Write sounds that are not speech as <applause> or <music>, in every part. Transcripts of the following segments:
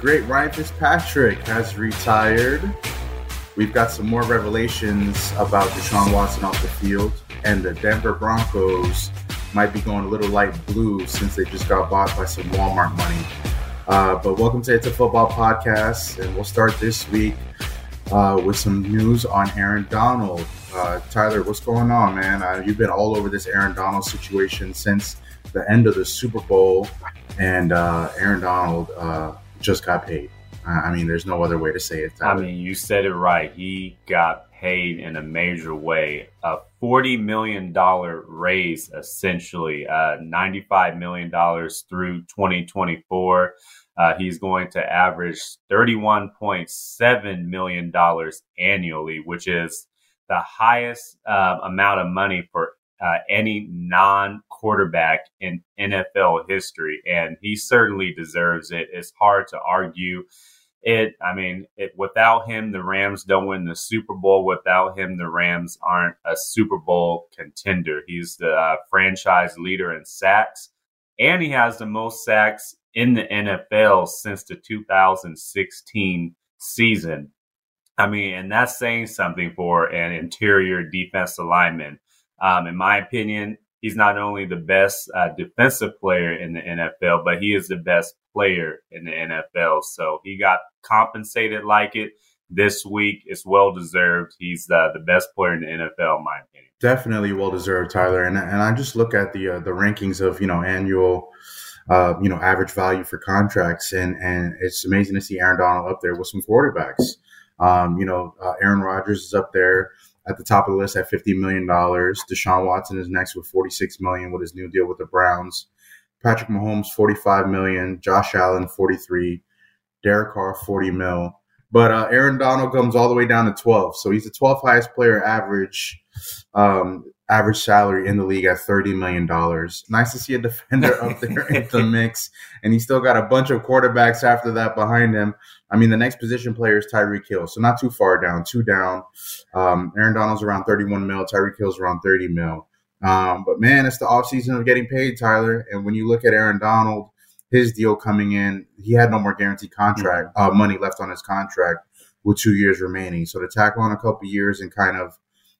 great Ryan Fitzpatrick has retired. We've got some more revelations about Deshaun Watson off the field, and the Denver Broncos might be going a little light blue since they just got bought by some Walmart money. Uh, but welcome to It's a Football Podcast, and we'll start this week uh, with some news on Aaron Donald. Uh, Tyler, what's going on, man? Uh, you've been all over this Aaron Donald situation since the end of the Super Bowl, and uh, Aaron Donald uh, just got paid. I mean, there's no other way to say it. I mean, you said it right. He got paid in a major way. A $40 million raise, essentially, uh, $95 million through 2024. Uh, he's going to average $31.7 million annually, which is the highest uh, amount of money for uh, any non quarterback in NFL history. And he certainly deserves it. It's hard to argue it. I mean, it, without him, the Rams don't win the Super Bowl. Without him, the Rams aren't a Super Bowl contender. He's the uh, franchise leader in sacks, and he has the most sacks in the NFL since the 2016 season. I mean, and that's saying something for an interior defense lineman. Um, in my opinion, he's not only the best uh, defensive player in the NFL, but he is the best player in the NFL. So he got compensated like it this week. It's well deserved. He's the, the best player in the NFL, in my opinion. Definitely well deserved, Tyler. And and I just look at the uh, the rankings of you know annual. Uh, you know, average value for contracts, and and it's amazing to see Aaron Donald up there with some quarterbacks. Um, you know, uh, Aaron Rodgers is up there at the top of the list at $50 million. Deshaun Watson is next with 46 million with his new deal with the Browns. Patrick Mahomes, 45 million. Josh Allen, 43. Derek Carr, 40 mil. But uh, Aaron Donald comes all the way down to 12. So he's the 12th highest player average um, average salary in the league at $30 million. Nice to see a defender up there <laughs> in the mix. And he's still got a bunch of quarterbacks after that behind him. I mean, the next position player is Tyreek Hill. So not too far down, two down. Um, Aaron Donald's around 31 mil. Tyreek Hill's around 30 mil. Um, but man, it's the offseason of getting paid, Tyler. And when you look at Aaron Donald, his deal coming in, he had no more guaranteed contract, mm-hmm. uh, money left on his contract with two years remaining. So to tackle on a couple years and kind of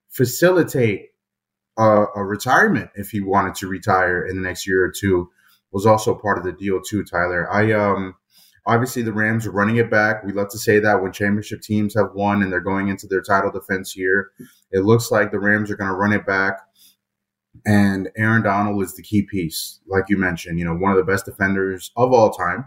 facilitate a, a, retirement if he wanted to retire in the next year or two was also part of the deal too, Tyler. I um obviously the Rams are running it back. We love to say that when championship teams have won and they're going into their title defense year, it looks like the Rams are going to run it back. And Aaron Donald is the key piece, like you mentioned. You know, one of the best defenders of all time.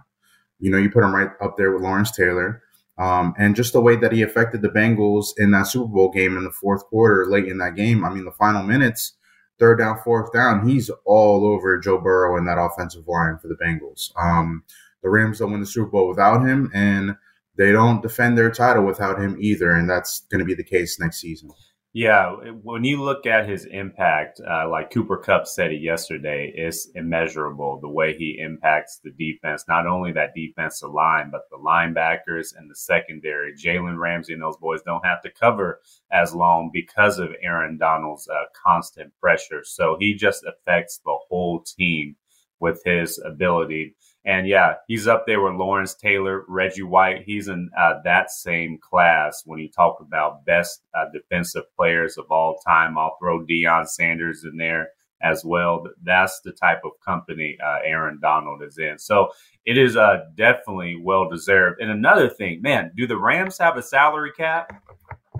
You know, you put him right up there with Lawrence Taylor. Um, and just the way that he affected the Bengals in that Super Bowl game in the fourth quarter, late in that game. I mean, the final minutes, third down, fourth down, he's all over Joe Burrow and that offensive line for the Bengals. Um, the Rams don't win the Super Bowl without him, and they don't defend their title without him either. And that's going to be the case next season. Yeah, when you look at his impact, uh, like Cooper Kupp said it yesterday, it's immeasurable the way he impacts the defense. Not only that defensive line, but the linebackers and the secondary. Jalen Ramsey and those boys don't have to cover as long because of Aaron Donald's uh, constant pressure. So he just affects the whole team with his ability. And yeah, he's up there with Lawrence Taylor, Reggie White. He's in uh, that same class when you talk about best uh, defensive players of all time. I'll throw Deion Sanders in there as well. That's the type of company uh, Aaron Donald is in. So it is uh, definitely well deserved. And another thing, man, do the Rams have a salary cap?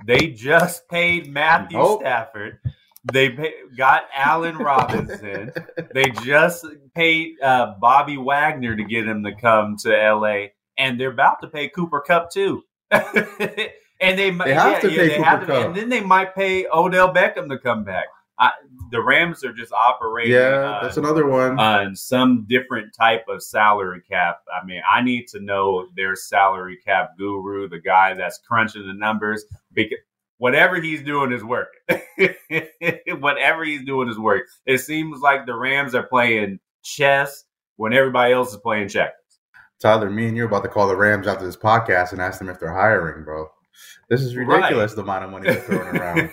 They just paid Matthew oh. Stafford they pay, got Allen Robinson. they just paid uh, Bobby Wagner to get him to come to LA, and they're about to pay Cooper Kupp too. <laughs> and they, they have yeah, to yeah, pay Cooper Kupp, and then they might pay Odell Beckham to come back. I, the Rams are just operating. Yeah, that's another one on some different type of salary cap. I mean, I need to know their salary cap guru, the guy that's crunching the numbers, because whatever he's doing is working. <laughs> whatever he's doing is working. It seems like the Rams are playing chess when everybody else is playing checkers. Tyler, me and you are about to call the Rams after this podcast and ask them if they're hiring, bro. This is ridiculous right. the amount of money they're throwing <laughs> around.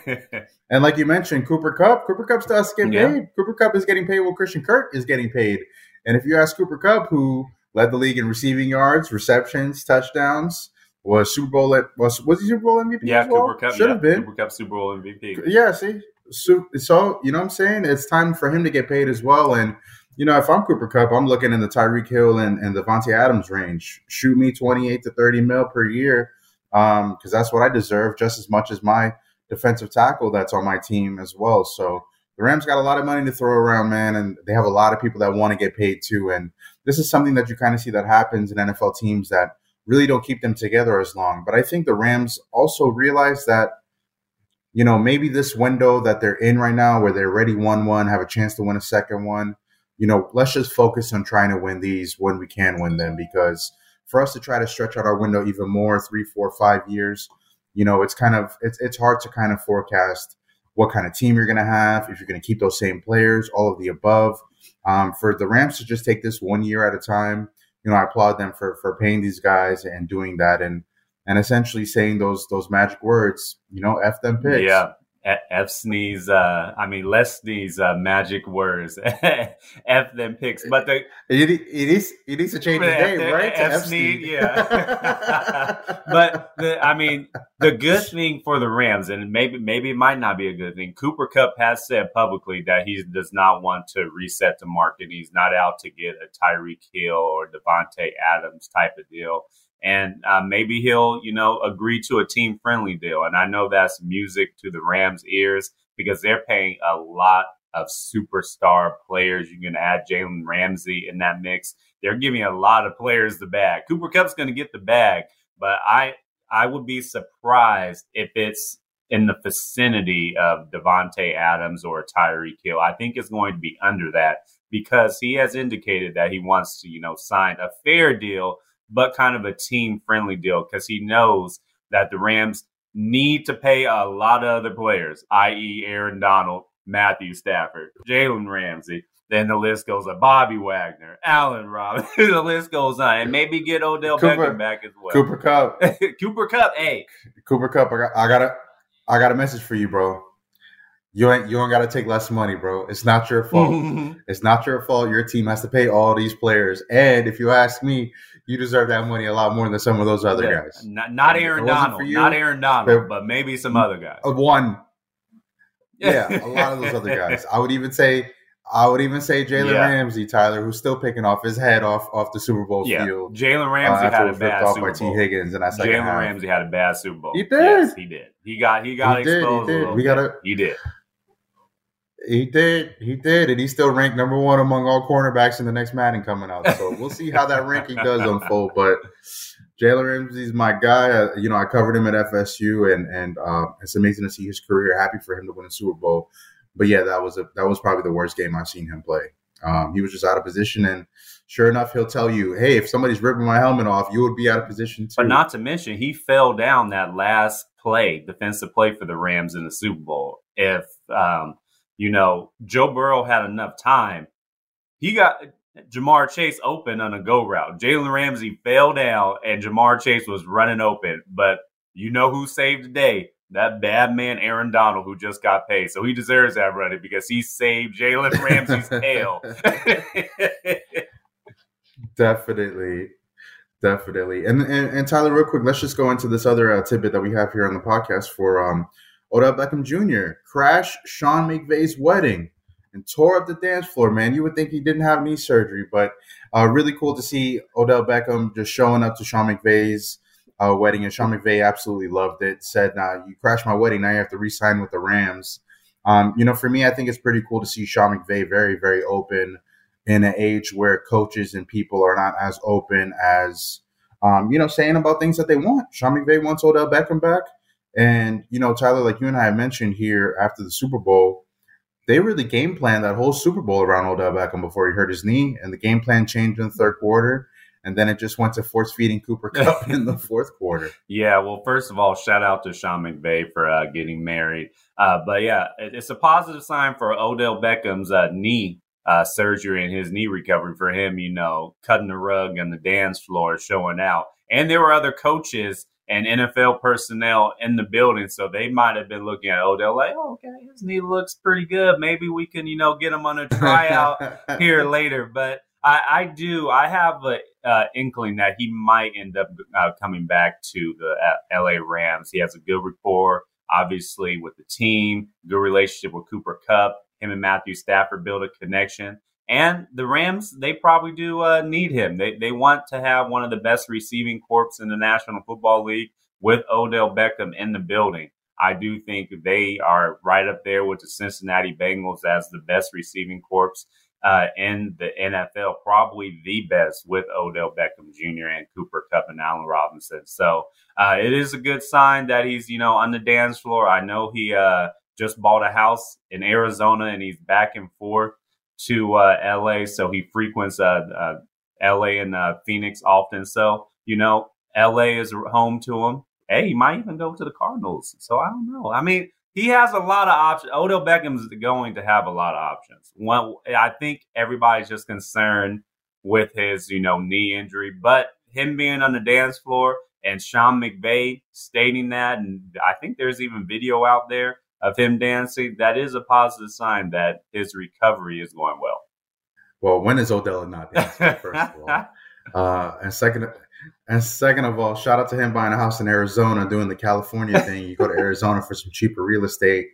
and like you mentioned, Cooper Kupp, Cooper Kupp still has to get paid. Cooper Kupp is getting paid while Christian Kirk is getting paid. And if you ask Cooper Kupp, who led the league in receiving yards, receptions, touchdowns. Was Super Bowl was was he Super Bowl MVP? Yeah, well? Cooper Kupp should yeah, have been Cooper Kupp Super Bowl MVP. Yeah, see, so, so you know what I'm saying? It's time for him to get paid as well. And you know, if I'm Cooper Kupp, I'm looking in the Tyreek Hill and, and Davante Adams range. Shoot me 28 to 30 mil per year because um, that's what I deserve just as much as my defensive tackle that's on my team as well. So the Rams got a lot of money to throw around, man, and they have a lot of people that want to get paid too. And this is something that you kind of see that happens in NFL teams that really don't keep them together as long. But I think the Rams also realize that, you know, maybe this window that they're in right now, where they're ready 1 1, have a chance to win a second one, you know, let's just focus on trying to win these when we can win them because for us to try to stretch out our window even more, three, four, five years, you know, it's kind of it's it's hard to kind of forecast what kind of team you're going to have, if you're going to keep those same players, all of the above. Um, for the Rams to just take this one year at a time, you know, I applaud them for for paying these guys and doing that and and essentially saying those those magic words, you know, f them picks. Yeah, F sneeze, uh, I mean, Les Snead's uh, magic words. <laughs> F them picks, but the it, it is it needs to change the name, right? F, F sneeze, yeah. <laughs> <laughs> but the, I mean, the good thing for the Rams, and maybe maybe it might not be a good thing. Cooper Kupp has said publicly that he does not want to reset the market. He's not out to get a Tyreek Hill or Davante Adams type of deal and uh, maybe he'll, you know, agree to a team friendly deal. And I know that's music to the Rams' ears because they're paying a lot of superstar players. You can add Jalen Ramsey in that mix. They're giving a lot of players the bag. Cooper Kupp's going to get the bag, but I I would be surprised if it's in the vicinity of Davante Adams or Tyreek Hill. I think it's going to be under that because he has indicated that he wants to, you know, sign a fair deal but kind of a team friendly deal because he knows that the Rams need to pay a lot of other players, i.e., Aaron Donald, Matthew Stafford, Jalen Ramsey. Then the list goes on. Bobby Wagner, Allen Robinson. <laughs> the list goes on, and maybe get Odell Cooper, Beckham back as well. Cooper Kupp. <laughs> Cooper Kupp, Hey, Cooper Kupp. I got, I got a, I got a message for you, bro. You ain't you don't gotta take less money, bro. It's not your <laughs> fault. it's not your fault. Your team has to pay all these players. And if you ask me, you deserve that money a lot more than some of those other yeah. guys. Not, not Aaron Donald, you, not Aaron Donald, but maybe some other guys. One. <laughs> Yeah, a lot of those other guys. I would even say I would even say Jalen yeah. Ramsey, Tyler, who's still picking off his head off off the Super Bowl yeah. field. Jalen uh, Ramsey uh, had a bad off Super Bowl. Tee Higgins, and I Jalen Ramsey had a bad Super Bowl. He did. Yes, he did. He got he got he exposed. Did, he did. We got to. He did. He did. He did. And he's still ranked number one among all cornerbacks in the next Madden coming out. So we'll see how that ranking does unfold. But Jalen Ramsey's my guy. Uh, you know, I covered him at FSU, and and uh, it's amazing to see his career. Happy for him to win a Super Bowl. But yeah, that was a that was probably the worst game I've seen him play. Um, he was just out of position, and sure enough, he'll tell you, "Hey, if somebody's ripping my helmet off, you would be out of position too." But not to mention, he fell down that last play, defensive play for the Rams in the Super Bowl. If um, you know, Joe Burrow had enough time. He got Ja'Marr Chase open on a go route. Jalen Ramsey fell down and Ja'Marr Chase was running open. But you know who saved the day? That bad man Aaron Donald who just got paid. So he deserves that running because he saved Jalen Ramsey's <laughs> tail. <laughs> Definitely. Definitely. And, and, and Tyler, real quick, let's just go into this other uh, tidbit that we have here on the podcast for um Odell Beckham Jr. crashed Sean McVay's wedding and tore up the dance floor, man. You would think he didn't have knee surgery, but uh, really cool to see Odell Beckham just showing up to Sean McVay's uh, wedding. And Sean McVay absolutely loved it. Said, nah, You crashed my wedding. Now you have to re sign with the Rams. Um, you know, for me, I think it's pretty cool to see Sean McVay very, very open in an age where coaches and people are not as open as, um, you know, saying about things that they want. Sean McVay wants Odell Beckham back. And, you know, Tyler, like you and I mentioned here after the Super Bowl, they really game planned that whole Super Bowl around Odell Beckham before he hurt his knee. And the game plan changed in the third quarter. And then it just went to force feeding Cooper <laughs> Kupp in the fourth quarter. Yeah, well, first of all, shout out to Sean McVay for uh, getting married. Uh, but yeah, it's a positive sign for Odell Beckham's uh, knee uh, surgery and his knee recovery for him, you know, cutting the rug on the dance floor, showing out. And there were other coaches and NFL personnel in the building. So they might have been looking at Odell like, oh, okay, his knee looks pretty good. Maybe we can, you know, get him on a tryout <laughs> here later. But I, I do, I have a, uh, inkling that he might end up uh, coming back to the uh, LA Rams. He has a good rapport, obviously, with the team, good relationship with Cooper Kupp. Him and Matthew Stafford build a connection. And the Rams, they probably do uh, need him. They, they want to have one of the best receiving corps in the National Football League with Odell Beckham in the building. I do think they are right up there with the Cincinnati Bengals as the best receiving corps uh, in the NFL, probably the best with Odell Beckham Jr. and Cooper Kupp and Allen Robinson. So uh, it is a good sign that he's, you know, on the dance floor. I know he uh, just bought a house in Arizona and he's back and forth to uh, LA. So he frequents uh, uh, LA and Phoenix often. So, you know, LA is home to him. Hey, he might even go to the Cardinals. So I don't know. I mean, he has a lot of options. Odell Beckham is going to have a lot of options. One, I think everybody's just concerned with his, you know, knee injury, but him being on the dance floor and Sean McVay stating that, and I think there's even video out there of him dancing. That is a positive sign that his recovery is going well. Well, when is Odell not dancing? First of all, <laughs> uh, and second, and second of all, shout out to him buying a house in Arizona, doing the California <laughs> thing. You go to Arizona for some cheaper real estate.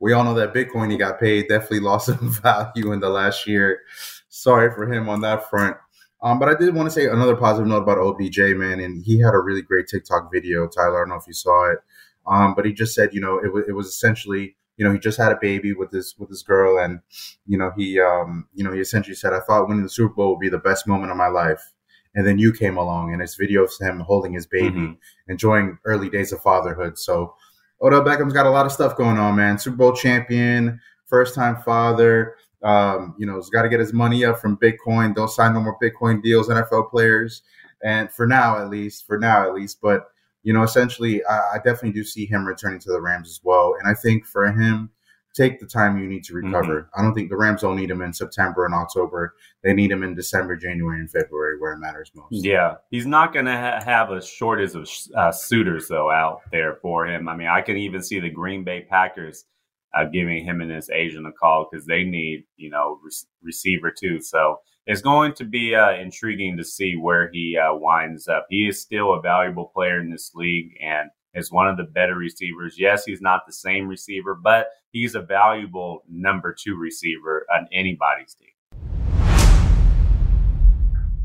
We all know that Bitcoin he got paid definitely <laughs> lost some value in the last year. Sorry for him on that front. Um, but I did want to say another positive note about OBJ, man, and he had a really great TikTok video. Tyler, I don't know if you saw it, um, but he just said, you know, it, w- it was essentially, you know, he just had a baby with this with this girl, and you know, he, um, you know, he essentially said, I thought winning the Super Bowl would be the best moment of my life and then you came along and it's video of him holding his baby, mm-hmm. enjoying early days of fatherhood. So Odell Beckham's got a lot of stuff going on, man. Super Bowl champion, first time father. Um, you know, he's got to get his money up from Bitcoin. Don't sign no more Bitcoin deals, NFL players. And for now, at least, for now, at least. But, you know, essentially, I, I definitely do see him returning to the Rams as well. And I think for him, take the time you need to recover. Mm-hmm. I don't think the Rams don't need him in September and October. They need him in December, January, and February where it matters most. Yeah, he's not going to ha- have a shortage of uh, suitors though out there for him. I mean, I can even see the Green Bay Packers uh, giving him and his agent a call because they need you know re- receiver too. So it's going to be uh, intriguing to see where he uh, winds up. He is still a valuable player in this league and is one of the better receivers. Yes, he's not the same receiver, but he's a valuable number two receiver on anybody's team.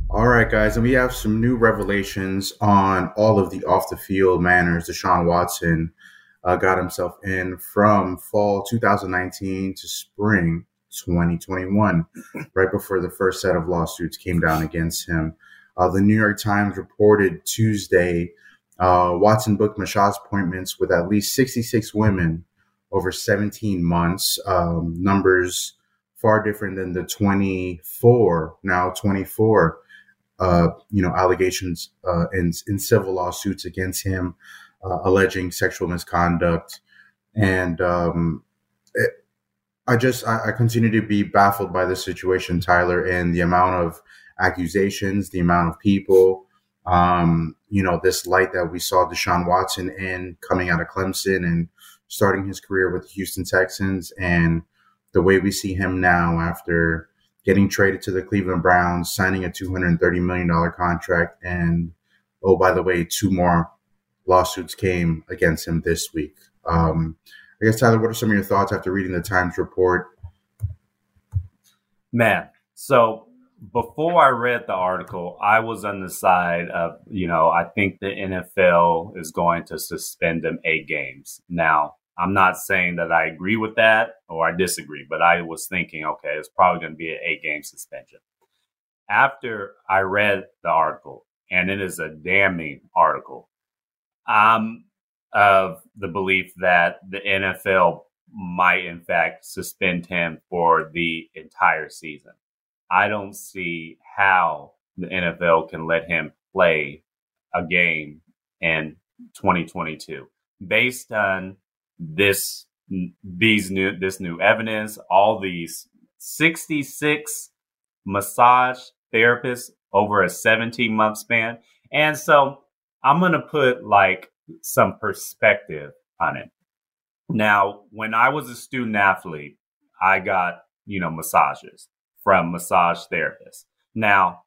All right, guys, and we have some new revelations on all of the off the field manners Deshaun Watson uh, got himself in from fall 2019 to spring 2021, right before the first set of lawsuits came down against him. Uh, the New York Times reported Tuesday uh, Watson booked massage appointments with at least 66 women over 17 months. Um, numbers far different than the 24, now 24, uh, you know, allegations uh, in, in civil lawsuits against him, uh, alleging sexual misconduct. And um, I just, I, I continue to be baffled by this situation, Tyler, and the amount of accusations, the amount of people um, you know, this light that we saw Deshaun Watson in coming out of Clemson and starting his career with the Houston Texans, and the way we see him now after getting traded to the Cleveland Browns, signing a $230 million contract, and oh, by the way, two more lawsuits came against him this week. Um, I guess, Tyler, what are some of your thoughts after reading the Times report? Man, so before I read the article, I was on the side of, you know, I think the NFL is going to suspend them eight games. Now, I'm not saying that I agree with that or I disagree, but I was thinking, okay, it's probably going to be an eight game suspension. After I read the article, and it is a damning article, I'm of the belief that the NFL might, in fact, suspend him for the entire season. I don't see how the NFL can let him play a game in 2022 based on this these new this new evidence all these 66 massage therapists over a 17 month span and so i'm going to put like some perspective on it now when i was a student athlete i got you know massages from massage therapists. Now,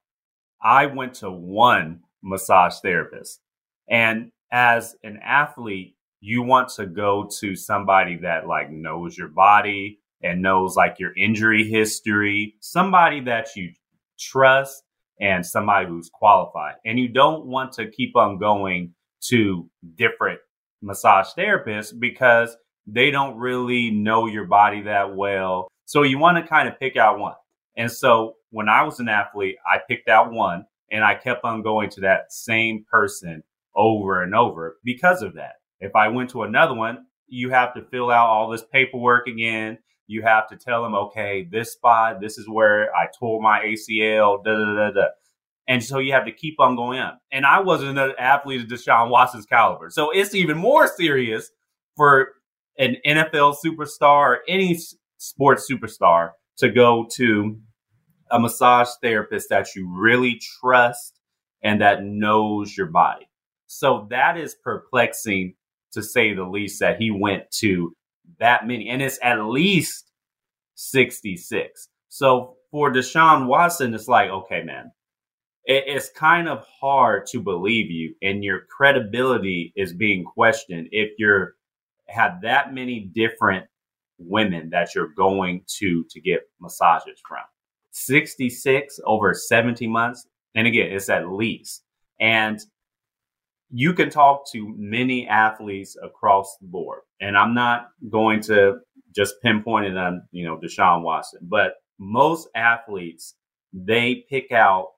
I went to one massage therapist. And as an athlete, you want to go to somebody that like knows your body and knows like your injury history, somebody that you trust and somebody who's qualified. And you don't want to keep on going to different massage therapists because they don't really know your body that well. So you want to kind of pick out one. And so when I was an athlete, I picked out one and I kept on going to that same person over and over because of that. If I went to another one, you have to fill out all this paperwork again. You have to tell them, okay, this spot, this is where I tore my ACL, da da da da. And so you have to keep on going up. And I wasn't an athlete of Deshaun Watson's caliber. So it's even more serious for an NFL superstar or any sports superstar to go to a massage therapist that you really trust and that knows your body. So that is perplexing to say the least that he went to that many. And it's at least 66. So for Deshaun Watson, it's like, okay, man, it, it's kind of hard to believe you and your credibility is being questioned if you're have that many different women that you're going to to get massages from. 66 over 70 months and again it's at least. And you can talk to many athletes across the board and i'm not going to just pinpoint it on you know deshaun watson but most athletes they pick out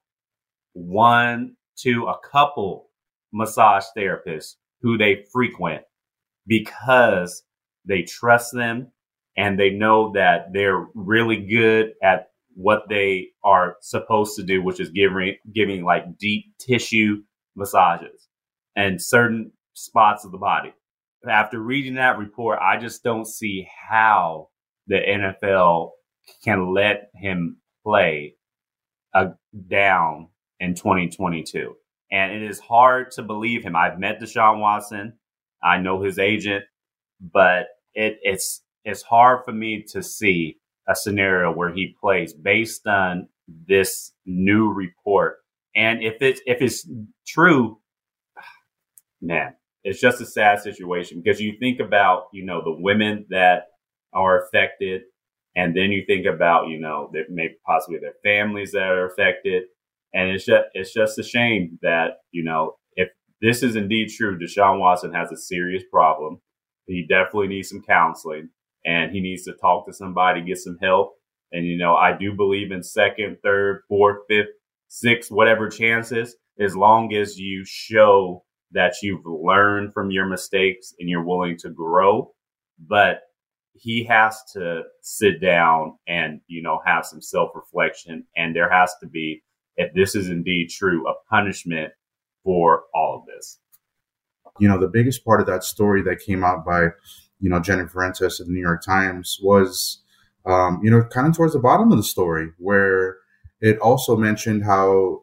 one to a couple massage therapists who they frequent because they trust them and they know that they're really good at what they are supposed to do, which is giving giving like deep tissue massages and certain spots of the body. After reading that report, I just don't see how the NFL can let him play a down in 2022. And it is hard to believe him. I've met Deshaun Watson. I know his agent, but it, it's it's hard for me to see a scenario where he plays based on this new report. And if it's if it's true, <sighs> man, it's just a sad situation because you think about you know the women that are affected, and then you think about you know that maybe possibly their families that are affected, and it's just it's just a shame that you know if this is indeed true, Deshaun Watson has a serious problem. He definitely needs some counseling, and he needs to talk to somebody, get some help. And you know, I do believe in second, third, fourth, fifth, sixth, whatever chances, as long as you show that you've learned from your mistakes and you're willing to grow. But he has to sit down and you know have some self reflection, and there has to be if this is indeed true, a punishment for all of this. You know, the biggest part of that story that came out by, you know, Jenny Vrentas of the New York Times was, um, you know, kind of towards the bottom of the story, where it also mentioned how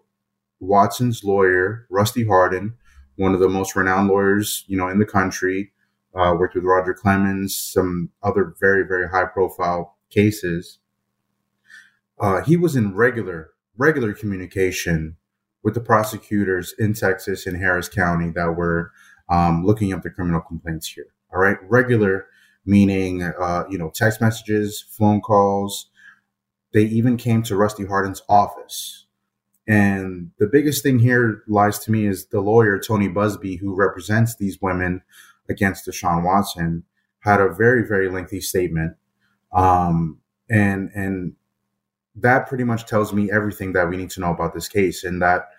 Watson's lawyer, Rusty Hardin, one of the most renowned lawyers, you know, in the country, uh, worked with Roger Clemens, some other very, very high profile cases. Uh, he was in regular regular communication with the prosecutors in Texas and Harris County that were um, looking up the criminal complaints here. All right, regular meaning uh, you know text messages, phone calls. They even came to Rusty Hardin's office. And the biggest thing here lies to me is the lawyer Tony Buzbee, who represents these women against Deshaun Watson, had a very very lengthy statement. Um, and and that pretty much tells me everything that we need to know about this case and that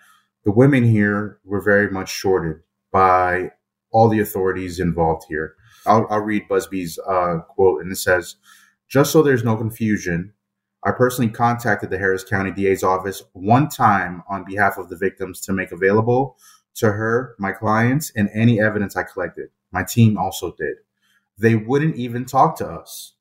the women here were very much shorted by all the authorities involved here. I'll, I'll read Buzbee's uh, quote, and it says, Just so there's no confusion, I personally contacted the Harris County DA's office one time on behalf of the victims to make available to her, my clients, and any evidence I collected. My team also did. They wouldn't even talk to us.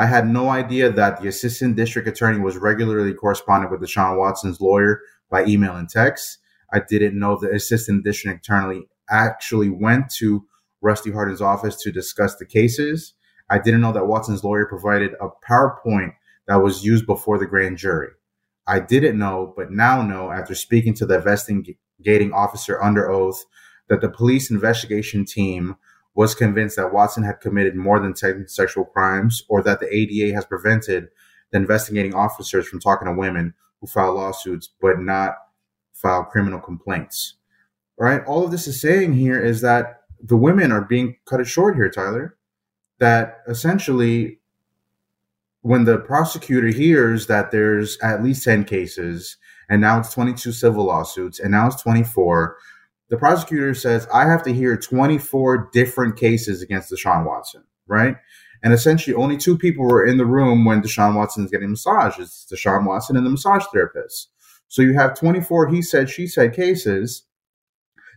I had no idea that the assistant district attorney was regularly corresponding with Deshaun Watson's lawyer by email and text. I didn't know the assistant district attorney actually went to Rusty Hardin's office to discuss the cases. I didn't know that Watson's lawyer provided a PowerPoint that was used before the grand jury. I didn't know, but now know after speaking to the investigating officer under oath that the police investigation team was convinced that Watson had committed more than 10 sexual crimes or that the ADA has prevented the investigating officers from talking to women who file lawsuits but not file criminal complaints. Right? All of this is saying here is that the women are being cut short here, Tyler. That essentially when the prosecutor hears that there's at least 10 cases and now it's 22 civil lawsuits and now it's 24 the prosecutor says i have to hear 24 different cases against deshaun watson right? And essentially only two people were in the room when deshaun watson is getting massages deshaun watson and the massage therapist. So you have 24 he said she said cases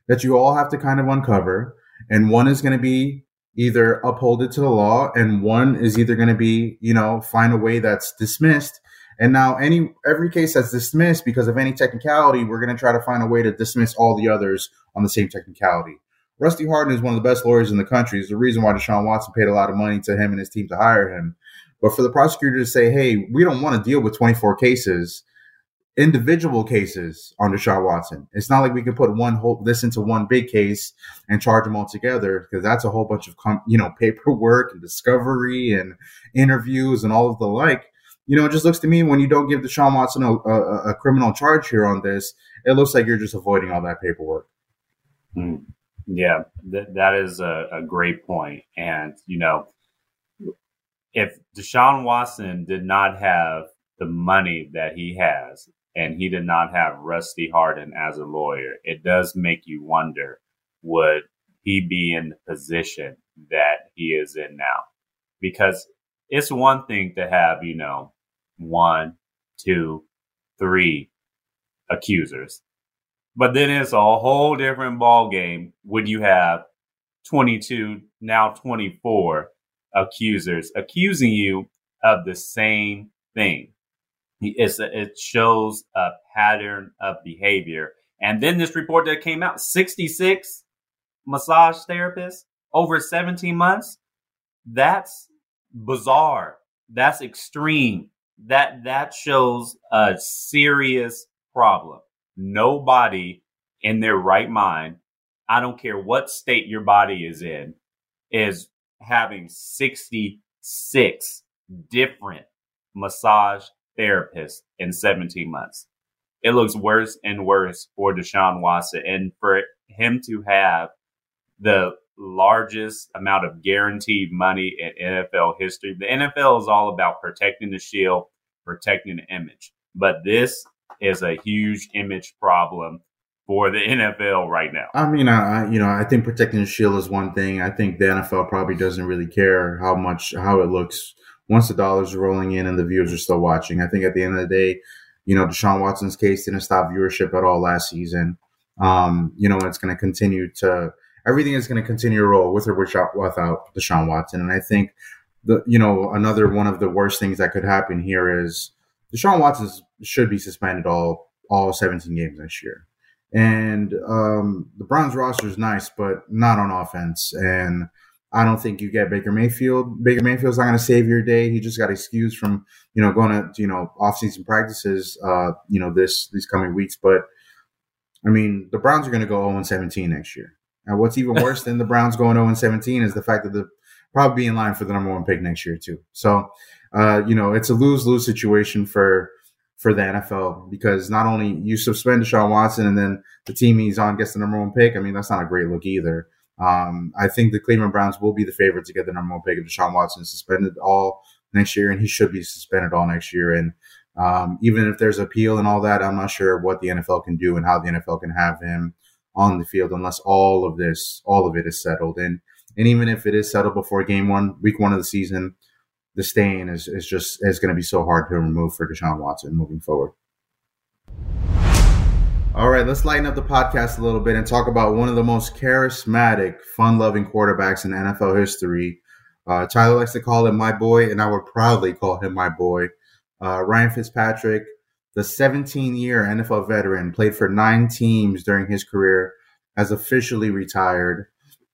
that you all have to kind of uncover. And one is going to be either uphold it to the law and one is either going to be you know find a way that's dismissed. And now any every case that's dismissed because of any technicality we're going to try to find a way to dismiss all the others on the same technicality rusty hardin is one of the best lawyers in the country is the reason why deshaun watson paid a lot of money to him and his team to hire him but for the prosecutor to say hey we don't want to deal with 24 cases individual cases on Deshaun Watson. It's not like we can put one whole this into one big case and charge them all together because that's a whole bunch of you know <laughs> paperwork and discovery and interviews and all of the like. You know, it just looks to me when you don't give Deshaun Watson a, a, a criminal charge here on this, it looks like you're just avoiding all that paperwork. Mm. Yeah, th- that is a, a great point. And, you know, if Deshaun Watson did not have the money that he has, and he did not have Rusty Hardin as a lawyer, it does make you wonder would he be in the position that he is in now? Because it's one thing to have, you know, one, two, three accusers. But then it's a whole different ball game when you have 22, now 24 accusers accusing you of the same thing. It's a, it shows a pattern of behavior. And then this report that came out 66 massage therapists over 17 months. That's bizarre. That's extreme. That that shows a serious problem. Nobody in their right mind, I don't care what state your body is in, is having 66 different massage therapists in 17 months. It looks worse and worse for Deshaun Watson. And for him to have the largest amount of guaranteed money in NFL history, the NFL is all about protecting the shield, protecting the image. But this is a huge image problem for the <laughs> NFL right now. I mean, I you know I think protecting the shield is one thing. I think the NFL probably doesn't really care how much how it looks once the dollars are rolling in and the viewers are still watching. I think at the end of the day, you know, Deshaun Watson's case didn't stop viewership at all last season. Um, you know, it's going to continue to everything is going to continue to roll with or without, without Deshaun Watson. And I think the you know another one of the worst things that could happen here is Deshaun Watson should be suspended all all 17 games this year. And um, the Browns roster is nice, but not on offense. And I don't think you get Baker Mayfield. Baker Mayfield's not going to save your day. He just got excused from you know going to you know off-season practices. Uh, you know this these coming weeks, but I mean the Browns are going to go 0 17 next year. And what's even worse than the Browns going 0 17 is the fact that they'll probably be in line for the number one pick next year too. So uh, you know it's a lose lose situation for for the NFL because not only you suspend Deshaun Watson and then the team he's on gets the number one pick. I mean that's not a great look either. Um, I think the Cleveland Browns will be the favorite to get the number one pick if Deshaun Watson is suspended all next year, and he should be suspended all next year. And um, even if there's appeal and all that, I'm not sure what the NFL can do and how the NFL can have him on the field unless all of this, all of it is settled. And and even if it is settled before game one, week one of the season, the stain is, is just is going to be so hard to remove for Deshaun Watson moving forward. All right, let's lighten up the podcast a little bit and talk about one of the most charismatic, fun loving quarterbacks in NFL history. Uh, Tyler likes to call him my boy, and I would proudly call him my boy. Uh, Ryan Fitzpatrick, the 17 year NFL veteran, played for nine teams during his career, has officially retired.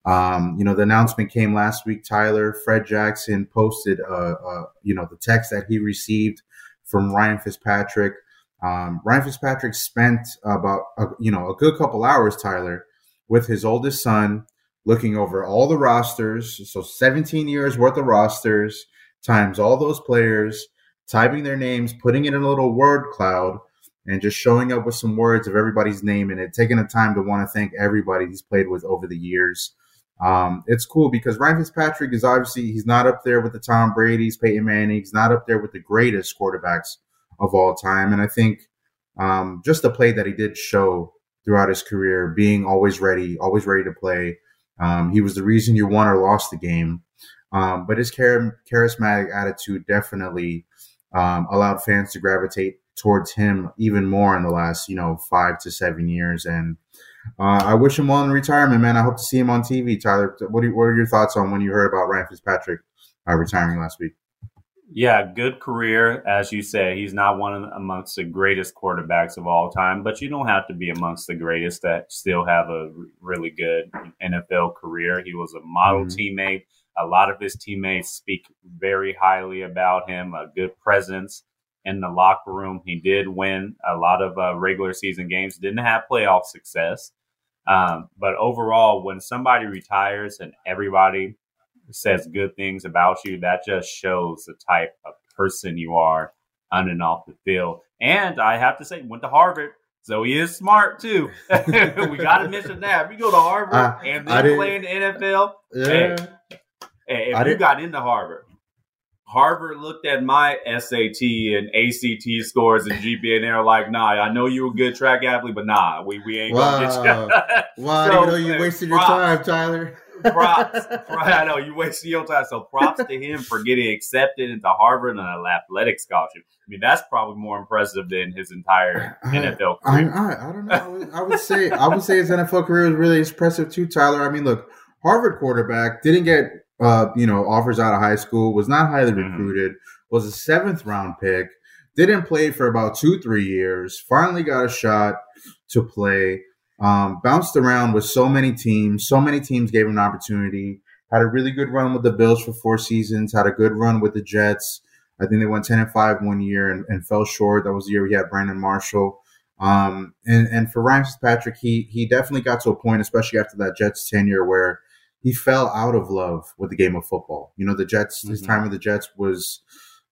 Um, you know, the announcement came last week. Tyler, Fred Jackson posted, uh, uh, you know, the text that he received from Ryan Fitzpatrick Um, Ryan Fitzpatrick spent about a, you know a good couple hours, Tyler, with his oldest son, looking over all the rosters. So 17 years worth of rosters times all those players, typing their names, putting it in a little word cloud, and just showing up with some words of everybody's name in it, taking the time to want to thank everybody he's played with over the years. Um, it's cool because Ryan Fitzpatrick is obviously he's not up there with the Tom Brady's, Peyton Manning. He's not up there with the greatest quarterbacks of all time. And I think um, just the play that he did show throughout his career, being always ready, always ready to play. Um, he was the reason you won or lost the game. Um, but his char- charismatic attitude definitely um, allowed fans to gravitate towards him even more in the last, you know, five to seven years. And uh, I wish him well in retirement, man. I hope to see him on TV. Tyler, what, you, what are your thoughts on when you heard about Ryan Fitzpatrick uh, retiring last week? Yeah, good career, as you say. He's not one of the, amongst the greatest quarterbacks of all time, but you don't have to be amongst the greatest that still have a really good NFL career. He was a model mm-hmm. teammate. A lot of his teammates speak very highly about him. A good presence in the locker room. He did win a lot of uh, regular season games. Didn't have playoff success, um, but overall, when somebody retires and everybody says good things about you, that just shows the type of person you are on and off the field. And I have to say, went to Harvard. So he is smart too. <laughs> we got to mention that. If you go to Harvard uh, and then play in the NFL, yeah. hey, hey, if I you did. got into Harvard, Harvard looked at my SAT and ACT scores and GPA, and they're like, "Nah, I know you're a good track athlete, but nah, we, we ain't wow. gonna get you." wow, <laughs> so, you know you wasted props, your time, Tyler. props, <laughs> I know you wasted your time. So props to him for getting accepted into Harvard on an athletic scholarship. I mean, that's probably more impressive than his entire I, NFL career. I, I, I don't know. I would, I would say I would say his NFL career was really impressive too, Tyler. I mean, look, Harvard quarterback didn't get uh, you know, offers out of high school, was not highly mm-hmm. recruited, was a seventh round pick, didn't play for about two, three years, finally got a shot to play, um, bounced around with so many teams, so many teams gave him an opportunity, had a really good run with the Bills for four seasons, had a good run with the Jets. I think they went 10 and 5 one year and, and fell short. That was the year we had Brandon Marshall. Um, and, and for Ryan Fitzpatrick, he, he definitely got to a point, especially after that Jets tenure, where he fell out of love with the game of football. You know, the Jets, mm-hmm. his time with the Jets was,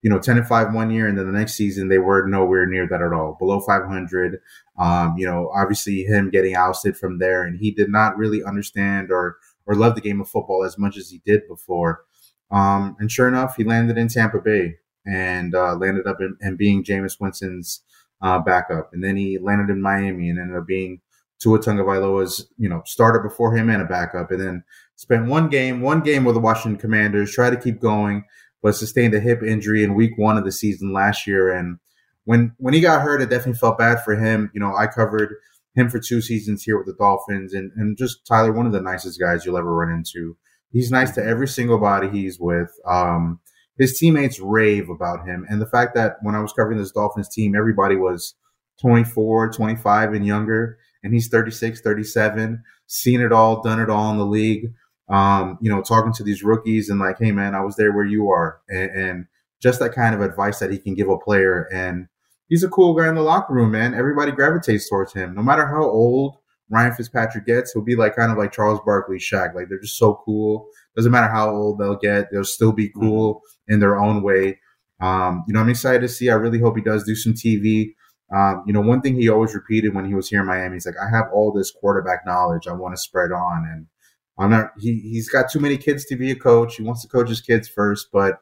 you know, 10 and 5 one year, and then the next season they were nowhere near that at all, below 500. Um, you know, obviously him getting ousted from there, and he did not really understand or or love the game of football as much as he did before. Um, and sure enough, he landed in Tampa Bay and uh, landed up in, in being Jameis Winston's uh, backup, and then he landed in Miami and ended up being Tua Tagovailoa's, you know, starter before him and a backup, and then Spent one game, one game with the Washington Commanders, tried to keep going, but sustained a hip injury in week one of the season last year. And when when he got hurt, it definitely felt bad for him. You know, I covered him for two seasons here with the Dolphins, and and just Tyler, one of the nicest guys you'll ever run into. He's nice to every single body he's with. Um, his teammates rave about him, and the fact that when I was covering this Dolphins team, everybody was 24, 25 and younger, and he's 36, 37, seen it all, done it all in the league um, you know, talking to these rookies and like, hey man, I was there where you are, and, and just that kind of advice that he can give a player. And he's a cool guy in the locker room, man. Everybody gravitates towards him, no matter how old Ryan Fitzpatrick gets. He'll be like kind of like Charles Barkley, Shaq. Like they're just so cool. Doesn't matter how old they'll get, they'll still be mm-hmm. cool in their own way. Um, you know, I'm excited to see. I really hope he does do some TV. Um, you know, one thing he always repeated when he was here in Miami, he's like, I have all this quarterback knowledge I want to spread on. And I'm not. He he's got too many kids to be a coach. He wants to coach his kids first, but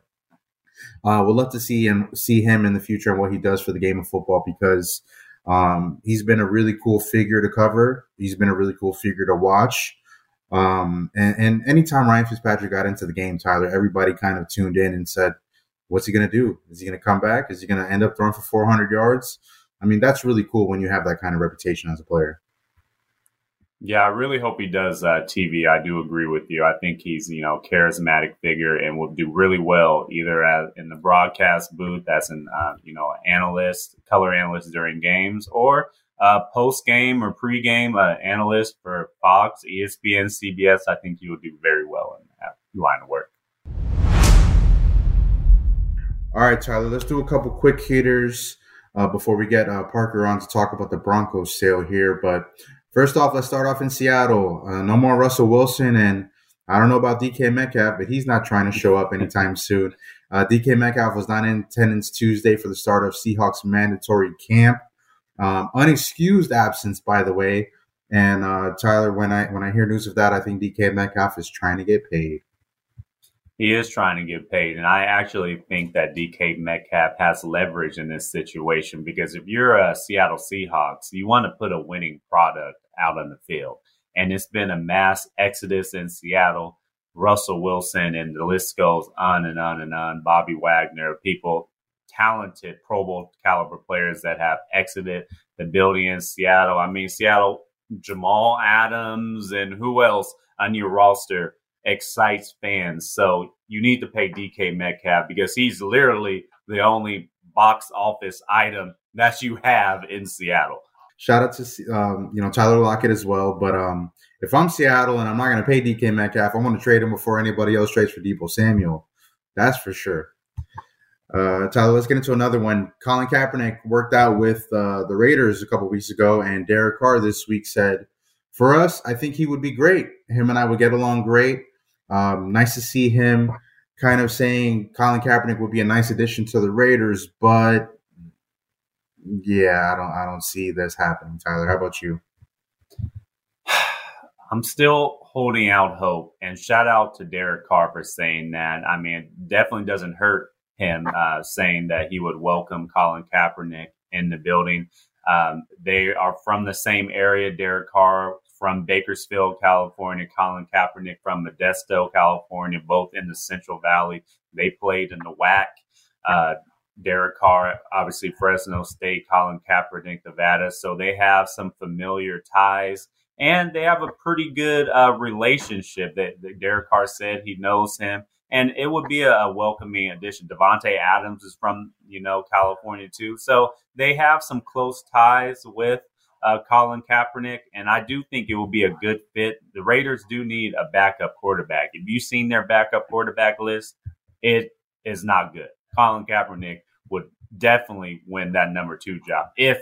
uh, we'll love to see him see him in the future and what he does for the game of football because um, he's been a really cool figure to cover. He's been a really cool figure to watch. Um, and, and anytime Ryan Fitzpatrick got into the game, Tyler, everybody kind of tuned in and said, "What's he going to do? Is he going to come back? Is he going to end up throwing for 400 yards?" I mean, that's really cool when you have that kind of reputation as a player. Yeah, I really hope he does uh, TV. I do agree with you. I think he's you know charismatic figure and will do really well either as in the broadcast booth as an uh, you know analyst, color analyst during games, or uh, post game or pre game uh, analyst for Fox, ESPN, CBS. I think he will do very well in that line of work. All right, Tyler. Let's do a couple quick hitters. Uh, before we get uh, Parker on to talk about the Broncos sale here. But first off, let's start off in Seattle. Uh, no more Russell Wilson, and I don't know about DK Metcalf, but he's not trying to show up anytime soon. Uh, DK Metcalf was not in attendance Tuesday for the start of Seahawks mandatory camp. Um, unexcused absence, by the way. And uh, Tyler, when I when I hear news of that, I think DK Metcalf is trying to get paid. He is trying to get paid, and I actually think that DK Metcalf has leverage in this situation because if you're a Seattle Seahawks, you want to put a winning product out on the field, and it's been a mass exodus in Seattle. Russell Wilson, and the list goes on and on and on. Bobby Wagner, people, talented Pro Bowl caliber players that have exited the building in Seattle. I mean, Seattle, Jamal Adams, and who else on your roster excites fans. So you need to pay DK Metcalf because he's literally the only box office item that you have in Seattle. Shout out to um, you know Tyler Lockett as well. But um, if I'm Seattle and I'm not going to pay DK Metcalf, I'm going to trade him before anybody else trades for Deebo Samuel. That's for sure. Uh, Tyler, let's get into another one. Colin Kaepernick worked out with uh, the Raiders a couple weeks ago, and Derek Carr this week said, "For us, I think he would be great. Him and I would get along great. Um, nice to see him kind of saying Colin Kaepernick would be a nice addition to the Raiders, but yeah, I don't I don't see this happening. Tyler, how about you? <sighs> I'm still holding out hope, and shout out to Derek Carr for saying that. I mean, it definitely doesn't hurt him uh, saying that he would welcome Colin Kaepernick in the building. Um, they are from the same area. Derek Carr from Bakersfield, California, Colin Kaepernick from Modesto, California, both in the Central Valley. They played in the WAC. Uh, Derek Carr, obviously Fresno State, Colin Kaepernick, Nevada. So they have some familiar ties and they have a pretty good uh, relationship. That, that, Derek Carr said he knows him, and it would be a, a, welcoming addition. Davante Adams is from you know California too, so they have some close ties with uh, Colin Kaepernick, and I do think it will be a good fit. The Raiders do need a backup quarterback. If you've seen their backup quarterback list, it is not good. Colin Kaepernick would definitely win that number two job if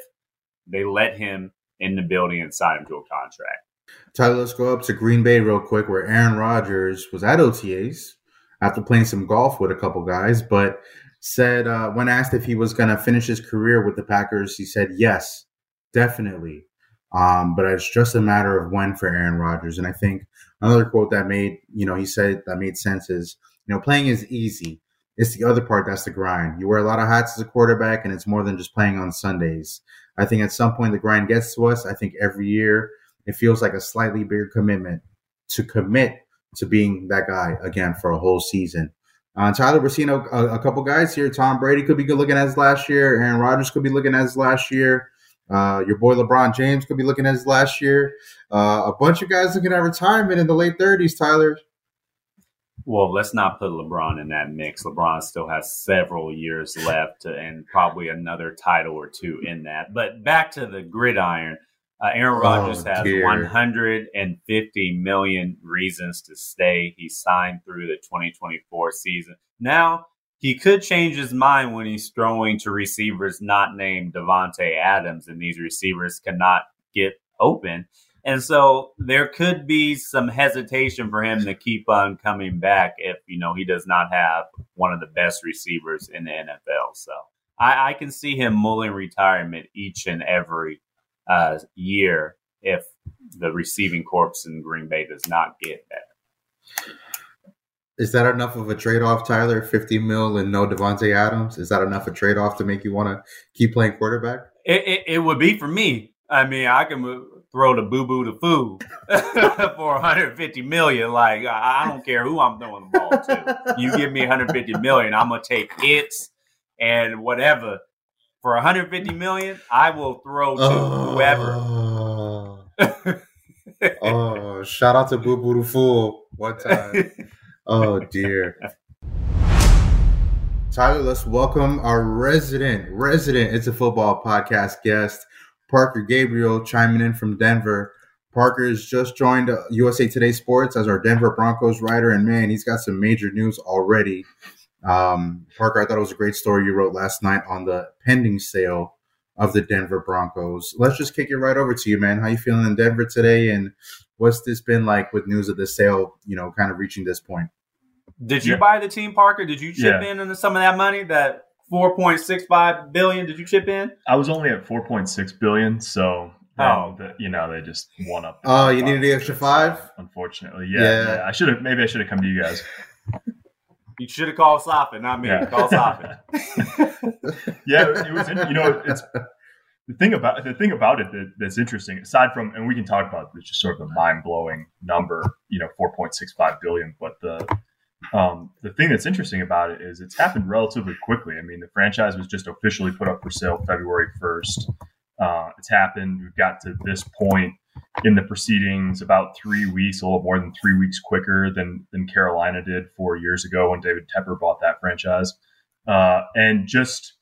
they let him in the building and sign him to a contract. Tyler, let's go up to Green Bay real quick, where Aaron Rodgers was at OTAs after playing some golf with a couple guys, but said uh, when asked if he was going to finish his career with the Packers, he said yes definitely. Um, but it's just a matter of when for Aaron Rodgers. And I think another quote that made, you know, he said that made sense is, you know, playing is easy. It's the other part that's the grind. You wear a lot of hats as a quarterback, and it's more than just playing on Sundays. I think at some point the grind gets to us. I think every year it feels like a slightly bigger commitment to commit to being that guy again for a whole season. Uh, Tyler, seeing a, a, couple guys here. Tom Brady could be good looking as last year. Aaron Rodgers could be looking as last year. Uh, your boy LeBron James could be looking at his last year. Uh, a bunch of guys looking at retirement in the late 30s, Tyler. Well, let's not put LeBron in that mix. LeBron still has several years left and probably another title or two in that. But back to the gridiron. Uh, Aaron Rodgers oh, has 150 million reasons to stay. He signed through the 2024 season. Now, he could change his mind when he's throwing to receivers not named Davante Adams, and these receivers cannot get open. And so there could be some hesitation for him to keep on coming back if you know he does not have one of the best receivers in the NFL. So I, I can see him mulling retirement each and every uh, year if the receiving corps in Green Bay does not get better. Is that enough of a trade off, Tyler? 50 mil and no Davante Adams? Is that enough a trade off to make you want to keep playing quarterback? It, it, it, would be for me. I mean, I can throw the boo boo to foo <laughs> for 150 million. Like, I don't care who I'm throwing the ball to. You give me 150 million, I'm going to take hits and whatever. For 150 million, I will throw to oh. whoever. <laughs> oh, shout out to Boo Boo to Fool one time. <laughs> Oh dear. Tyler, let's welcome our resident, resident It's a Football podcast guest, Parker Gabriel, chiming in from Denver. Parker has just joined USA Today Sports as our Denver Broncos writer, and man, he's got some major news already. Um, Parker, I thought it was a great story you wrote last night on the pending sale of the Denver Broncos. Let's just kick it right over to you, man. How you feeling in Denver today, and what's this been like with news of the sale? You know, kind of reaching this point. Did you yeah. buy the team, Parker? Did you chip yeah. in into some of that money? That four point six five billion? Did you chip in? I was only at four point six billion, so um, Oh, the, you know, they just won up. Oh, you needed the extra five. Unfortunately, yeah. yeah. yeah. I should have. Maybe I should have come to you guys. You should have called Sofin, not me. Yeah. Call Sofin. <laughs> yeah, it was. You know, it's the thing about the thing about it that, that's interesting. Aside from, and we can talk about it's just sort of a mind blowing number. You know, four point six five billion. But the um, the thing that's interesting about it is it's happened relatively quickly. I mean, the franchise was just officially put up for sale February first. Uh, it's happened. We've got to this point in the proceedings about three weeks, a little more than three weeks quicker than than Carolina did four years ago when David Tepper bought that franchise. Uh, and just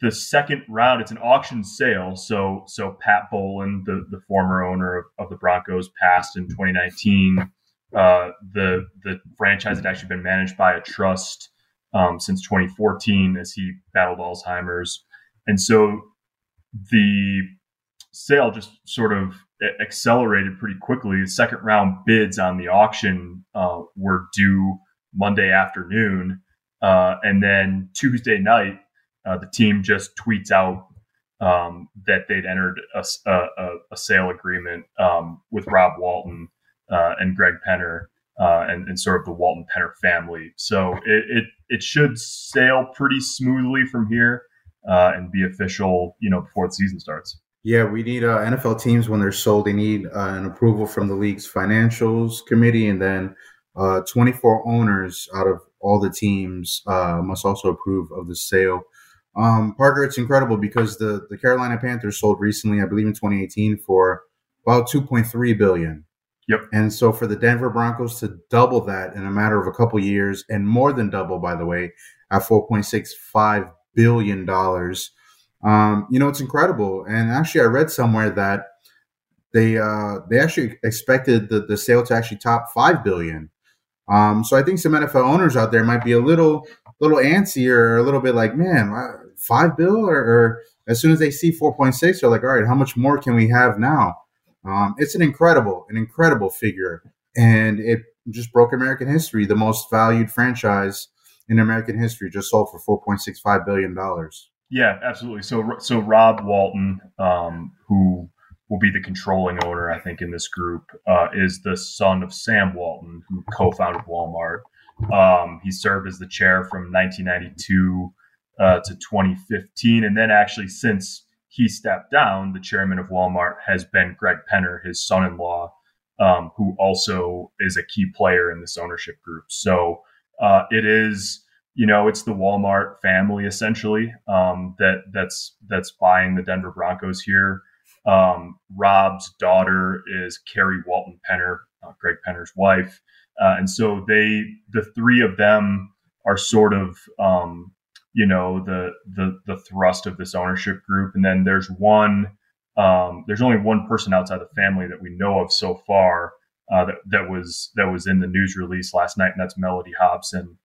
the second round, it's an auction sale. So so Pat Bowlen, the the former owner of, of the Broncos, passed in 2019. Uh, the the franchise had actually been managed by a trust um, since 2014 as he battled Alzheimer's, and so the sale just sort of accelerated pretty quickly. The second round bids on the auction uh, were due Monday afternoon. Uh, and then Tuesday night, uh, the team just tweets out um, that they'd entered a, a, a sale agreement um, with Rob Walton uh, and Greg Penner. Uh, and, and, sort of the Walton Penner family. So it, it, it should sail pretty smoothly from here uh, and be official, you know, before the season starts. Yeah, we need uh, NFL teams when they're sold. They need uh, an approval from the league's financials committee, and then uh, 24 owners out of all the teams uh, must also approve of the sale. Um, Parker, it's incredible because the the Carolina Panthers sold recently, I believe in 2018, for about 2.3 billion. Yep. And so for the Denver Broncos to double that in a matter of a couple years, and more than double, by the way, at 4.65 billion dollars. Um, you know, it's incredible. And actually, I read somewhere that they uh, they actually expected the, the sale to actually top five billion. Um, so I think some NFL owners out there might be a little little antsy or a little bit like, man, five bill, or, or as soon as they see four point six, they're like, all right, how much more can we have now? Um, it's an incredible, an incredible figure, and it just broke American history. The most valued franchise in American history just sold for four point six five billion dollars. Yeah, absolutely. So so Rob Walton, um, who will be the controlling owner, I think, in this group, uh, is the son of Sam Walton, who co-founded Walmart. Um, he served as the chair from 1992 uh, to 2015, and then actually since he stepped down, the chairman of Walmart has been Greg Penner, his son-in-law, um, who also is a key player in this ownership group. So uh, it is, you know, it's the Walmart family essentially um, that that's that's buying the Denver Broncos here. Um, Rob's daughter is Carrie Walton Penner, uh, Greg Penner's wife, uh, and so they, the three of them, are sort of, um, you know, the the the thrust of this ownership group. And then there's one, um, there's only one person outside the family that we know of so far uh, that that was that was in the news release last night, and that's Mellody Hobson,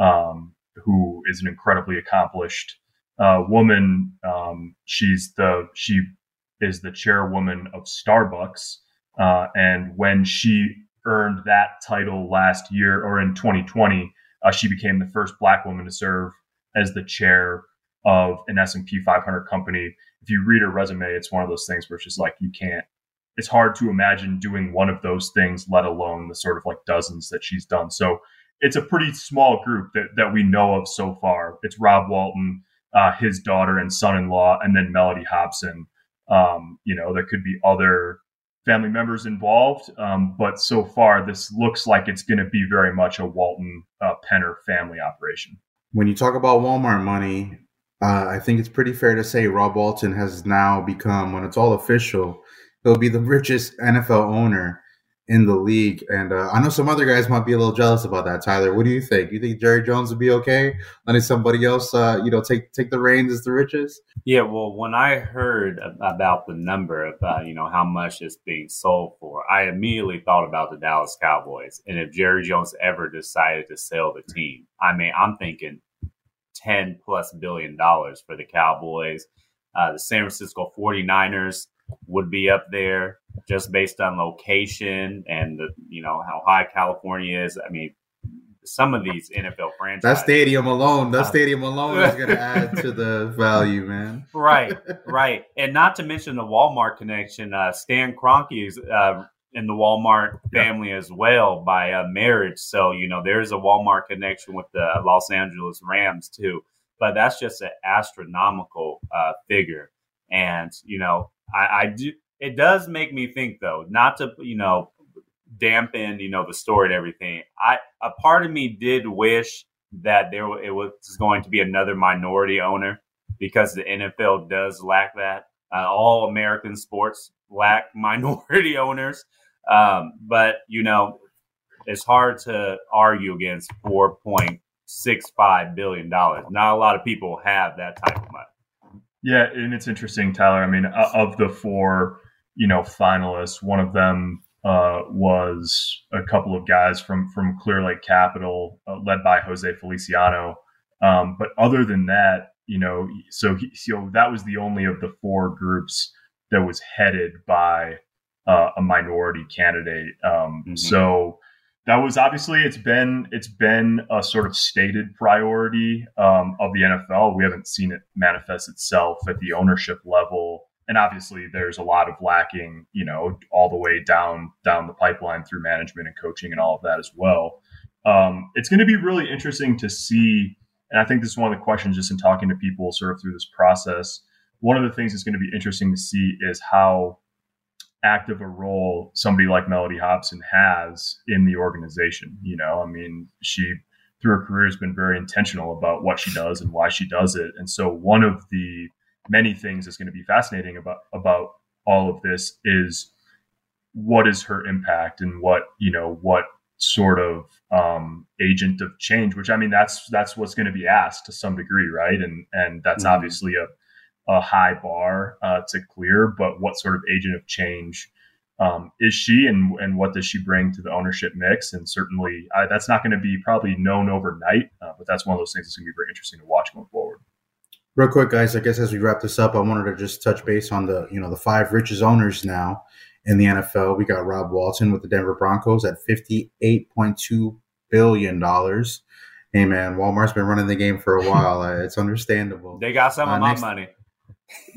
um, who is an incredibly accomplished uh, woman. Um, she's the she is the chairwoman of Starbucks, uh, and when she earned that title last year or in 2020, uh, she became the first Black woman to serve as the chair of an S&P 500 company. If you read her resume, it's one of those things where it's just like you can't it's hard to imagine doing one of those things, let alone the sort of like dozens that she's done. So it's a pretty small group that, that we know of so far. It's Rob Walton, uh, his daughter and son-in-law, and then Mellody Hobson. Um, you know, there could be other family members involved, um, but so far this looks like it's going to be very much a Walton uh, Penner family operation. When you talk about Walmart money, uh, I think it's pretty fair to say Rob Walton has now become, when it's all official, he'll be the richest NFL owner in the league. And uh, I know some other guys might be a little jealous about that. Tyler, what do you think? You think Jerry Jones would be okay letting somebody else, uh, you know, take take the reins as the richest? Yeah. Well, when I heard about the number uh, you know, how much it's being sold for, I immediately thought about the Dallas Cowboys. And if Jerry Jones ever decided to sell the team, I mean, I'm thinking ten plus billion dollars for the Cowboys Uh, the San Francisco 49ers would be up there just based on location and the you know how high California is. I mean, some of these NFL franchises. That stadium alone, that stadium alone is going <laughs> to add to the value, man. right, <laughs> right, and not to mention the Walmart connection. Uh, Stan Kroenke is uh, in the Walmart family as well by uh, marriage, so you know there's a Walmart connection with the Los Angeles Rams too. But that's just an astronomical uh, figure, and you know I, I do. It does make me think though, not to you know dampen, you know, the story and everything. I a part of me did wish that there it was going to be another minority owner because the NFL does lack that. Uh, all American sports lack <laughs> minority owners, um, but you know, it's hard to argue against four point six five billion dollars. Not a lot of people have that type of money. Yeah, and it's interesting, Tyler. I mean, of the four, you know, finalists, one of them uh, was a couple of guys from from Clearlake Capital, uh, led by Jose Feliciano. Um, but other than that, you know, so he, so that was the only of the four groups that was headed by uh, a minority candidate. Um, mm-hmm. So that was obviously it's been it's been a sort of stated priority um, of the NFL. We haven't seen it manifest itself at the ownership level. And obviously there's a lot of lacking you know all the way down down the pipeline through management and coaching and all of that as well. Um, it's going to be really interesting to see and i think this is one of the questions just in talking to people sort of through this process. One of the things that's going to be interesting to see is how active a role somebody like Mellody Hobson has in the organization you know? I mean she through her career has been very intentional about what she does and why she does it. And so one of the many things that's going to be fascinating about about all of this is what is her impact and what you know what sort of um, agent of change which i mean that's that's what's going to be asked to some degree right? And and that's mm-hmm. obviously a, a high bar uh, to clear but what sort of agent of change um, is she and and what does she bring to the ownership mix and certainly uh, that's not going to be probably known overnight uh, but that's one of those things that's going to be very interesting to watch going forward Real quick, guys. I guess as we wrap this up, I wanted to just touch base on the you know the five richest owners now in the NFL. We got Rob Walton with the Denver Broncos at fifty eight point two billion dollars. Hey man, Walmart's been running the game for a while. Uh, <laughs> it's understandable. They got some uh, of my next, money. <laughs>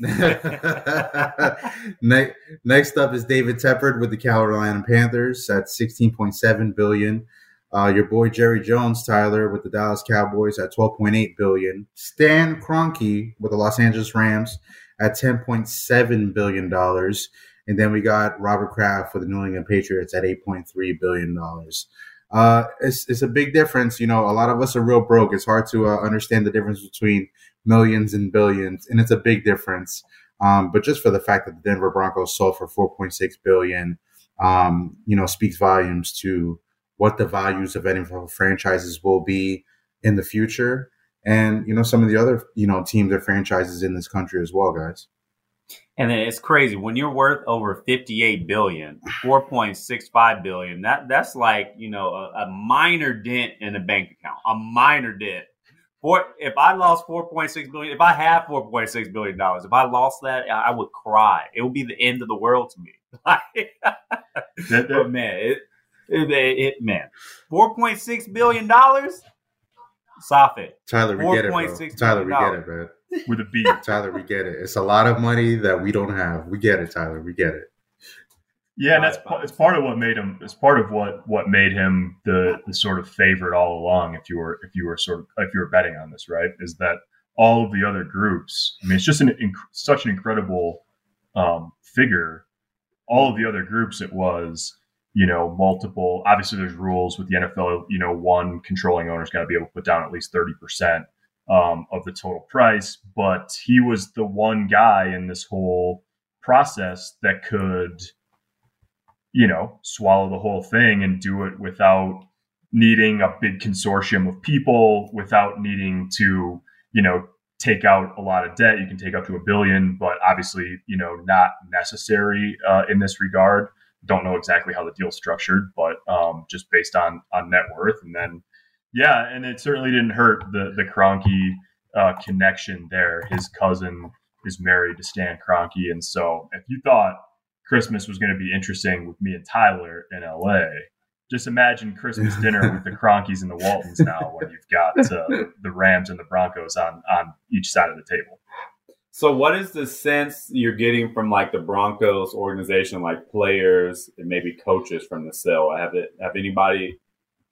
next, up is David Tepper with the Carolina Panthers at sixteen point seven billion. Uh, your boy Jerry Jones, Tyler, with the Dallas Cowboys at 12.8 billion. Stan Kroenke with the Los Angeles Rams at 10.7 billion dollars, and then we got Robert Kraft for the New England Patriots at 8.3 billion dollars. Uh, it's, it's a big difference. You know, a lot of us are real broke. It's hard to uh, understand the difference between millions and billions, and it's a big difference. Um, but just for the fact that the Denver Broncos sold for 4.6 billion, um, you know, speaks volumes to what the values of NFL franchises will be in the future, and you know some of the other you know teams or franchises in this country as well, guys. And then it's crazy when you're worth over 58 billion, 4.65 billion. That that's like you know a, a minor dent in a bank account, a minor dent. For if I lost 4.6 billion, if I have 4.6 billion dollars, if I lost that, I would cry. It would be the end of the world to me. <laughs> but man, it, it, it, man, four point six billion dollars. Stop it, Tyler. We get it, bro. Tyler, we get it, man. With a B, Tyler, we get it. It's a lot of money that we don't have. We get it, Tyler. We get it. Yeah, and that's it's part of what made him. It's part of what what made him the the sort of favorite all along. If you were if you were sort of if you were betting on this, right? Is that all of the other groups? I mean, it's just an inc- such an incredible um, figure. All of the other groups, it was you know, multiple. Obviously, there's rules with the NFL. You know, one controlling owner's got to be able to put down at least thirty percent um, of the total price. But he was the one guy in this whole process that could, you know, swallow the whole thing and do it without needing a big consortium of people, without needing to, you know, take out a lot of debt. You can take up to a billion, but obviously, you know, not necessary uh, in this regard don't know exactly how the deal's structured, but um, just based on on net worth. And then, yeah, and it certainly didn't hurt the the Kroenke uh, connection there. His cousin is married to Stan Kroenke, and so if you thought Christmas was going to be interesting with me and Tyler in LA, just imagine Christmas dinner with the <laughs> Kroenkes and the Waltons now when you've got uh, the Rams and the Broncos on on each side of the table. So, what is the sense you're getting from like the Broncos organization, like players and maybe coaches from the sale? Have it have anybody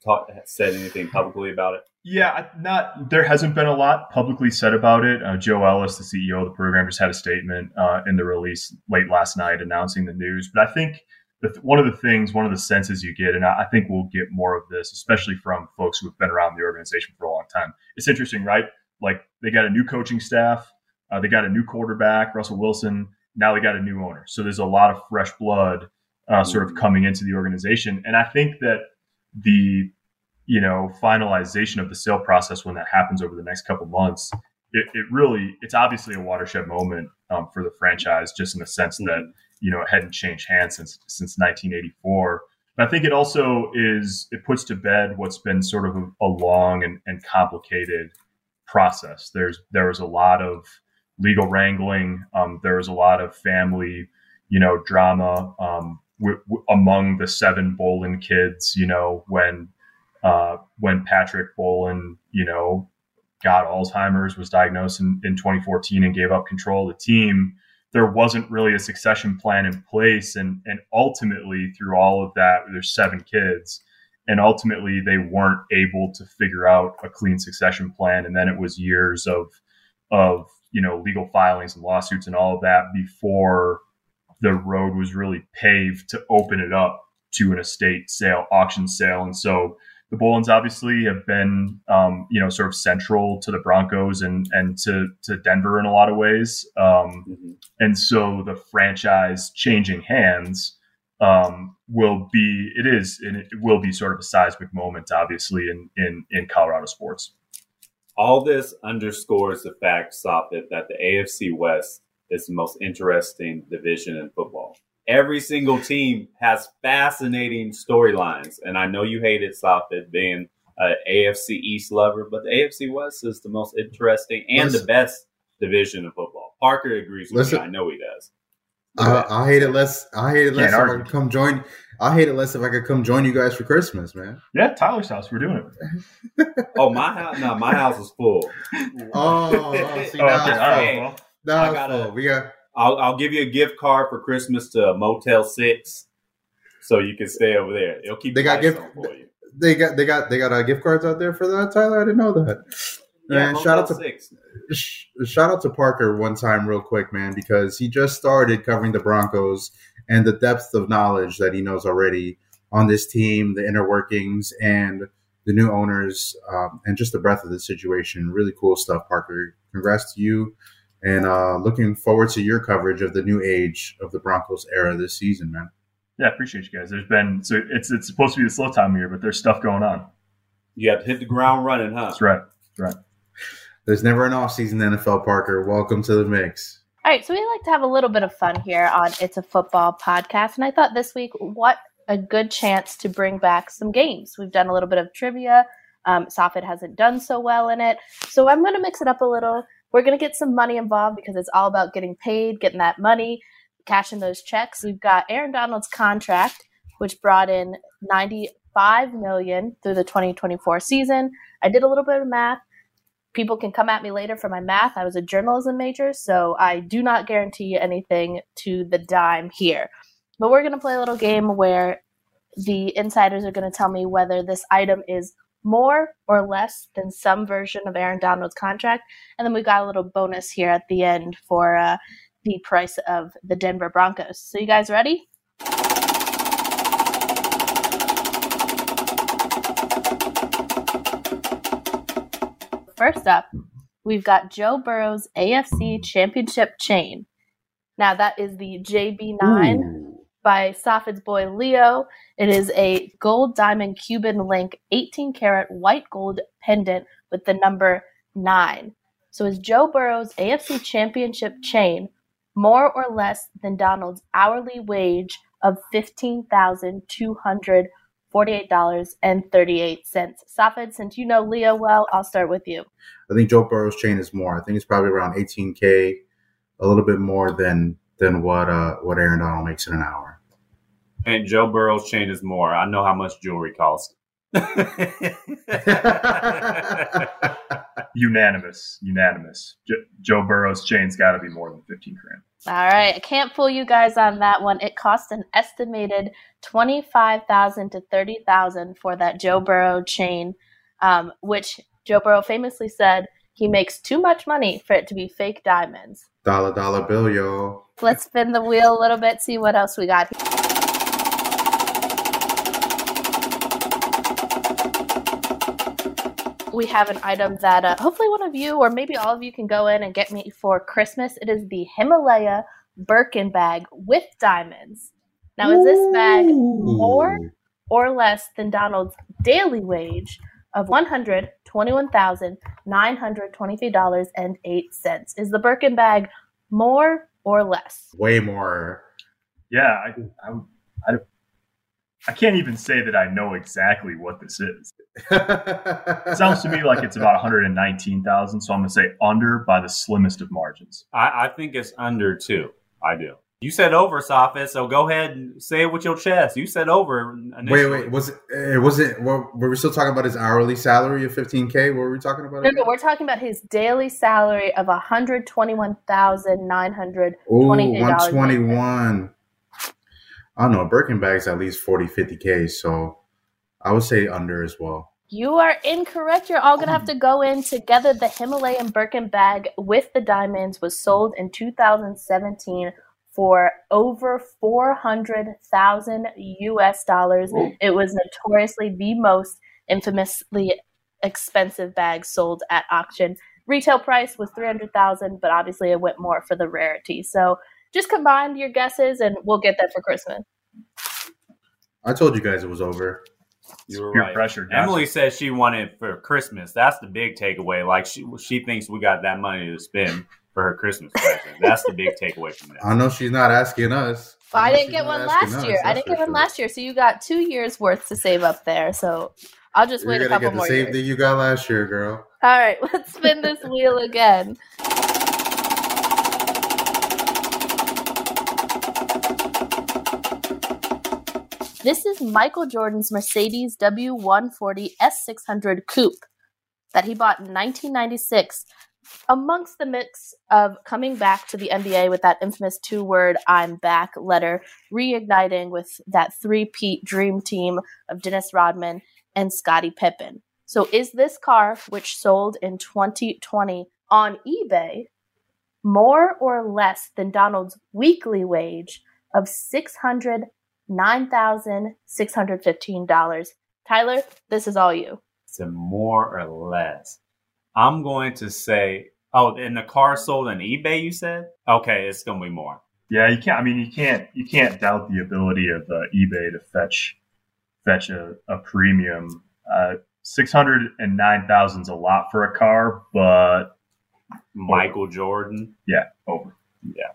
talk, said anything publicly about it? Yeah, not there hasn't been a lot publicly said about it. Uh, Joe Ellis, the CEO of the program, just had a statement uh, in the release late last night announcing the news. But I think the, one of the things, one of the senses you get, and I, I think we'll get more of this, especially from folks who have been around the organization for a long time. It's interesting, right? Like they got a new coaching staff, uh, they got a new quarterback, Russell Wilson. Now they got a new owner, so there's a lot of fresh blood uh, sort of mm-hmm. coming into the organization, and I think that the you know finalization of the sale process when that happens over the next couple months it, it really it's obviously a watershed moment um, for the franchise just in the sense that mm-hmm. you know it hadn't changed hands since since 1984 but i think it also is it puts to bed what's been sort of a, a long and, and complicated process there's there was a lot of legal wrangling um, there was a lot of family you know drama um, w- w- among the seven Bowlen kids you know when uh, when Patrick Bowlen, you know, got Alzheimer's, was diagnosed in, in 2014 and gave up control of the team, there wasn't really a succession plan in place. And, and ultimately, through all of that, there's seven kids. And ultimately, they weren't able to figure out a clean succession plan. And then it was years of, of you know, legal filings and lawsuits and all of that before the road was really paved to open it up to an estate sale, auction sale. And so the Bowlens obviously have been, um, you know, sort of central to the Broncos and and to to Denver in a lot of ways. Um, mm-hmm. And so the franchise changing hands um, will be it is and it will be sort of a seismic moment, obviously, in in in Colorado sports. All this underscores the fact, Safid, that the AFC West is the most interesting division in football every single team has fascinating storylines. And I know you hate it, Safid, being an AFC East lover, but the AFC West is the most interesting and listen, the best division of football. Parker agrees with listen, me. I know he does. I, I, hate it less. I hate it less if I could come join. I hate it less if I could come join you guys for Christmas, man. Yeah, Tyler's house. We're doing it. oh, my house. No, my house is full. <laughs> oh, oh see, oh, now okay. it's full. Now it's full. We got I'll, I'll give you a gift card for Christmas to Motel Six, so you can stay over there. It'll keep they got gift for you. They got they got they got uh, gift cards out there for that, Tyler. I didn't know that. Yeah, and shout out to six. shout out to Parker one time, real quick, man, because he just started covering the Broncos and the depth of knowledge that he knows already on this team, the inner workings, and the new owners, um, and just the breadth of the situation. Really cool stuff, Parker. Congrats to you and uh, looking forward to your coverage of the new age of the Broncos era this season, man. Yeah, appreciate you guys. There's been so it's it's supposed to be the slow time of year, but there's stuff going on. You have to hit the ground running, huh? That's right. That's right. There's never an off season NFL, Parker. Welcome to the mix. All right, so we like to have a little bit of fun here on It's a Football podcast, and I thought this week, what a good chance to bring back some games. We've done a little bit of trivia. Um, Safid hasn't done so well in it, so I'm going to mix it up a little. We're going to get some money involved because it's all about getting paid, getting that money, cashing those checks. We've got Aaron Donald's contract, which brought in 95 million through the 2024 season. I did a little bit of math. People can come at me later for my math. I was a journalism major, so I do not guarantee anything to the dime here. But we're going to play a little game where the insiders are going to tell me whether this item is more or less than some version of Aaron Donald's contract. And then we got a little bonus here at the end for uh, the price of the Denver Broncos. So, you guys ready? First up, we've got Joe Burrow's AFC Championship chain. Now, that is the JB9. Ooh by Safid's boy Leo. It is a gold diamond Cuban link 18 karat white gold pendant with the number 9. So is Joe Burrow's AFC Championship chain more or less than Donald's hourly wage of $15,248.38? Safed, since you know Leo well, I'll start with you. I think Joe Burrow's chain is more. I think it's probably around 18K a little bit more than than what uh what Aaron Donald makes in an hour. And Joe Burrow's chain is more. I know how much jewelry costs. <laughs> unanimous, unanimous. Jo- Joe Burrow's chain's got to be more than fifteen grand. All right, I can't fool you guys on that one. It cost an estimated twenty-five thousand to thirty thousand for that Joe Burrow chain, um, which Joe Burrow famously said he makes too much money for it to be fake diamonds. Dollar dollar bill, yo. Let's spin the wheel a little bit, see what else we got. Here. we have an item that uh, hopefully one of you or maybe all of you can go in and get me for Christmas. It is the Himalaya Birkin bag with diamonds. Now, is this bag more or less than Donald's daily wage of $121,923.08? Is the Birkin bag more or less? Way more. Yeah, I, I, I, I can't even say that I know exactly what this is. It <laughs> sounds to me like it's about 119,000, so I'm going to say under by the slimmest of margins. I, I think it's under two. I do. You said over, Sophis, so go ahead and say it with your chest. You said over. Wait, wait, was it? Uh, was it? Were, were we still talking about his hourly salary of 15k? What were we talking about? No, no, we're talking about his daily salary of 121,900. Ooh, 121. I don't know. Birkin bag's at least 40, 50k, so I would say under as well. You are incorrect. You're all going to have to go in together. The Himalayan Birkin bag with the diamonds was sold in 2017 for over 400,000 US dollars. Ooh. It was notoriously the most infamously expensive bag sold at auction. Retail price was 300,000, but obviously it went more for the rarity. So just combine your guesses and we'll get that for Christmas. I told you guys it was over. You were right. Pressure, Emily says she wanted for Christmas. That's the big takeaway. Like she she thinks we got that money to spend for her Christmas present. That's the big takeaway from that. I know she's not asking us. Well, I, I didn't get one last us, year. I didn't get one last year, so you got two years worth to save up there. So I'll just You're wait a couple get more. The same years. thing you got last year, girl. All right, <laughs> let's spin this wheel again. This is Michael Jordan's Mercedes W140 S600 Coupe that he bought in 1996 amongst the mix of coming back to the NBA with that infamous two word I'm back letter, reigniting with that three peat dream team of Dennis Rodman and Scottie Pippen. So, is this car, which sold in 2020 on eBay, more or less than Donald's weekly wage of 600 $9,615. Tyler, this is all you. So more or less. I'm going to say, oh, and the car sold on eBay, you said? Okay, it's going to be more. Yeah, you can't. I mean, you can't. You can't doubt the ability of uh, eBay to fetch fetch a, a premium. Uh, Six hundred and nine thousand is a lot for a car, but Michael over. Jordan. Yeah, over. Yeah.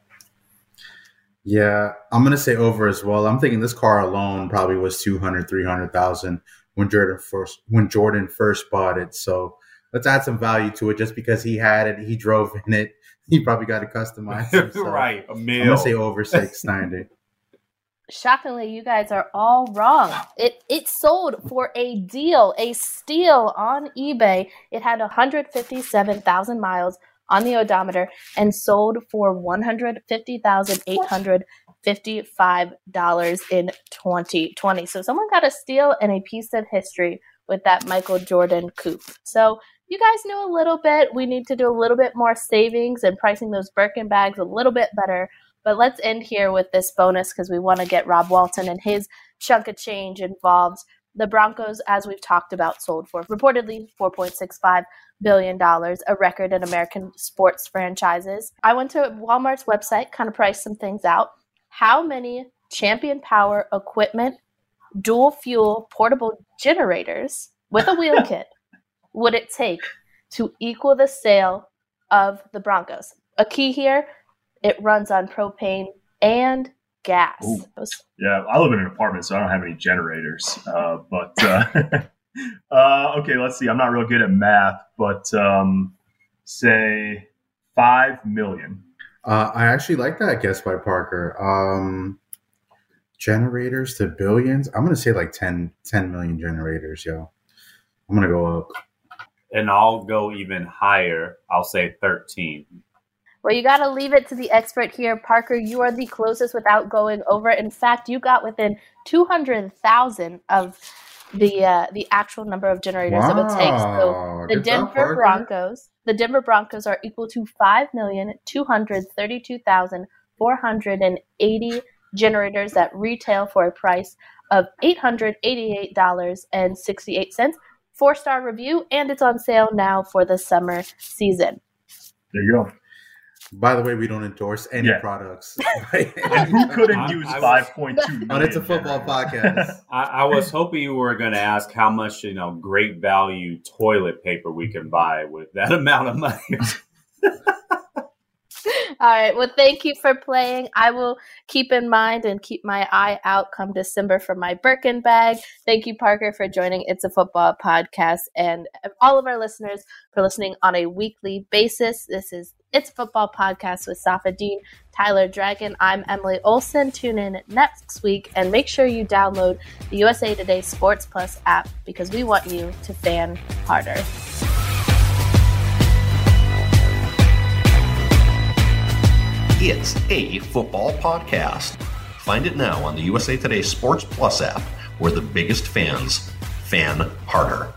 Yeah, I'm gonna say over as well. I'm thinking this car alone probably was 200, 300,000 when Jordan first when Jordan first bought it. So let's add some value to it. Just because he had it, he drove in it. <laughs> He probably got it customized. <laughs> right, a mil. I'm gonna say over <laughs> six ninety. Shockingly, you guys are all wrong. It it sold for a deal, a steal on eBay. It had 157,000 miles on the odometer and sold for $150,855 in 2020. So someone got a steal and a piece of history with that Michael Jordan coupe. So you guys know a little bit. We need to do a little bit more savings and pricing those Birkin bags a little bit better. But let's end here with this bonus because we want to get Rob Walton and his chunk of change involved. The Broncos, as we've talked about, sold for reportedly 4.65 billion dollars, a record in American sports franchises. I went to Walmart's website, kind of priced some things out. How many Champion Power equipment, dual fuel portable generators with a wheel <laughs> kit would it take to equal the sale of the Broncos? A key here, it runs on propane and gas. Ooh. Yeah, I live in an apartment, so I don't have any generators. Uh, but uh, <laughs> uh, okay, let's see. I'm not real good at math, but um, say five million. Uh, I actually like that guess by Parker. Um, generators to billions. I'm gonna say like 10, 10 million generators, yo. I'm gonna go up. And I'll go even higher. I'll say 13. Well, you got to leave it to the expert here. Parker, you are the closest without going over. In fact, you got within 200,000 of the uh, the actual number of generators wow. it would take. So the Good Denver job, Broncos, the Denver Broncos are equal to 5,232,480 generators that retail for a price of $888.68. Four star review, and it's on sale now for the summer season. There you go. By the way, we don't endorse any yeah. products. <laughs> <laughs> and who couldn't I, use five point two? But it's a football podcast. <laughs> I, I, was hoping you were going to ask how much you know great value toilet paper we can buy with that amount of money. <laughs> All right. Well, thank you for playing. I will keep in mind and keep my eye out come December for my Birkin bag. Thank you, Parker, for joining It's a Football podcast and all of our listeners for listening on a weekly basis. This is It's a Football podcast with Safid Deen, Tyler Dragon. I'm Emily Olson. Tune in next week and make sure you download the USA Today Sports Plus app because we want you to fan harder. It's a football podcast. Find it now on the USA Today Sports Plus app, where the biggest fans fan harder.